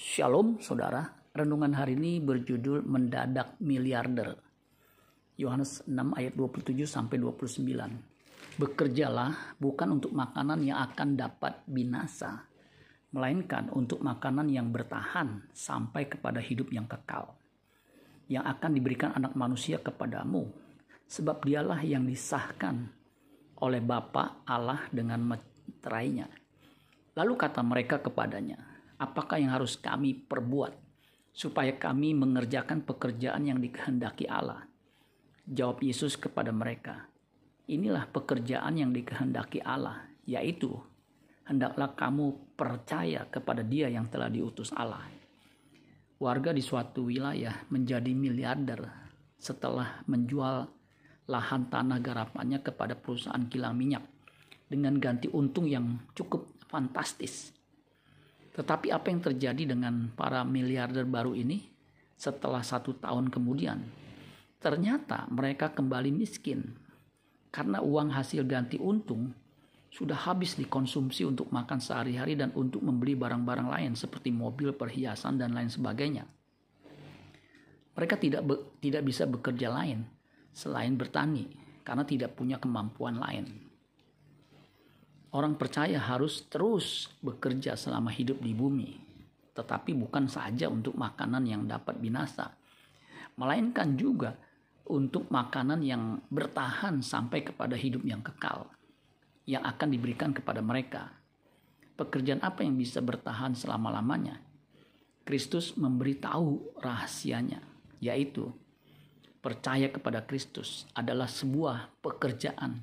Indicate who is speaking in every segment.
Speaker 1: Shalom saudara, renungan hari ini berjudul Mendadak Miliarder. Yohanes 6 ayat 27 sampai 29. Bekerjalah bukan untuk makanan yang akan dapat binasa, melainkan untuk makanan yang bertahan sampai kepada hidup yang kekal. Yang akan diberikan anak manusia kepadamu, sebab dialah yang disahkan oleh Bapa Allah dengan meterainya. Lalu kata mereka kepadanya, apakah yang harus kami perbuat supaya kami mengerjakan pekerjaan yang dikehendaki Allah? Jawab Yesus kepada mereka, inilah pekerjaan yang dikehendaki Allah, yaitu hendaklah kamu percaya kepada dia yang telah diutus Allah. Warga di suatu wilayah menjadi miliarder setelah menjual lahan tanah garapannya kepada perusahaan kilang minyak dengan ganti untung yang cukup fantastis. Tetapi apa yang terjadi dengan para miliarder baru ini setelah satu tahun kemudian? Ternyata mereka kembali miskin karena uang hasil ganti untung sudah habis dikonsumsi untuk makan sehari-hari dan untuk membeli barang-barang lain seperti mobil, perhiasan, dan lain sebagainya. Mereka tidak be, tidak bisa bekerja lain selain bertani karena tidak punya kemampuan lain. Orang percaya harus terus bekerja selama hidup di bumi, tetapi bukan saja untuk makanan yang dapat binasa, melainkan juga untuk makanan yang bertahan sampai kepada hidup yang kekal, yang akan diberikan kepada mereka. Pekerjaan apa yang bisa bertahan selama-lamanya? Kristus memberitahu rahasianya, yaitu percaya kepada Kristus adalah sebuah pekerjaan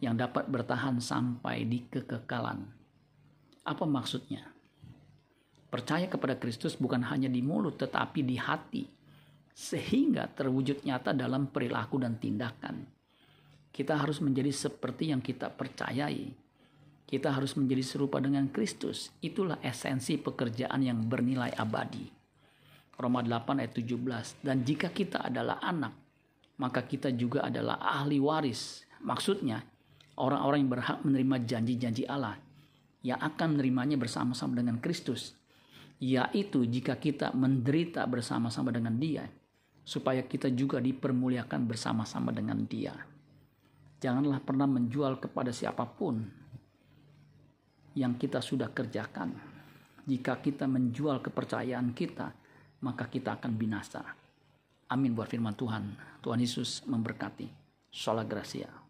Speaker 1: yang dapat bertahan sampai di kekekalan. Apa maksudnya? Percaya kepada Kristus bukan hanya di mulut tetapi di hati, sehingga terwujud nyata dalam perilaku dan tindakan. Kita harus menjadi seperti yang kita percayai. Kita harus menjadi serupa dengan Kristus. Itulah esensi pekerjaan yang bernilai abadi. Roma 8 ayat 17. Dan jika kita adalah anak, maka kita juga adalah ahli waris. Maksudnya, orang-orang yang berhak menerima janji-janji Allah yang akan menerimanya bersama-sama dengan Kristus. Yaitu jika kita menderita bersama-sama dengan dia supaya kita juga dipermuliakan bersama-sama dengan dia. Janganlah pernah menjual kepada siapa pun yang kita sudah kerjakan. Jika kita menjual kepercayaan kita maka kita akan binasa. Amin buat firman Tuhan. Tuhan Yesus memberkati. Sholah Gracia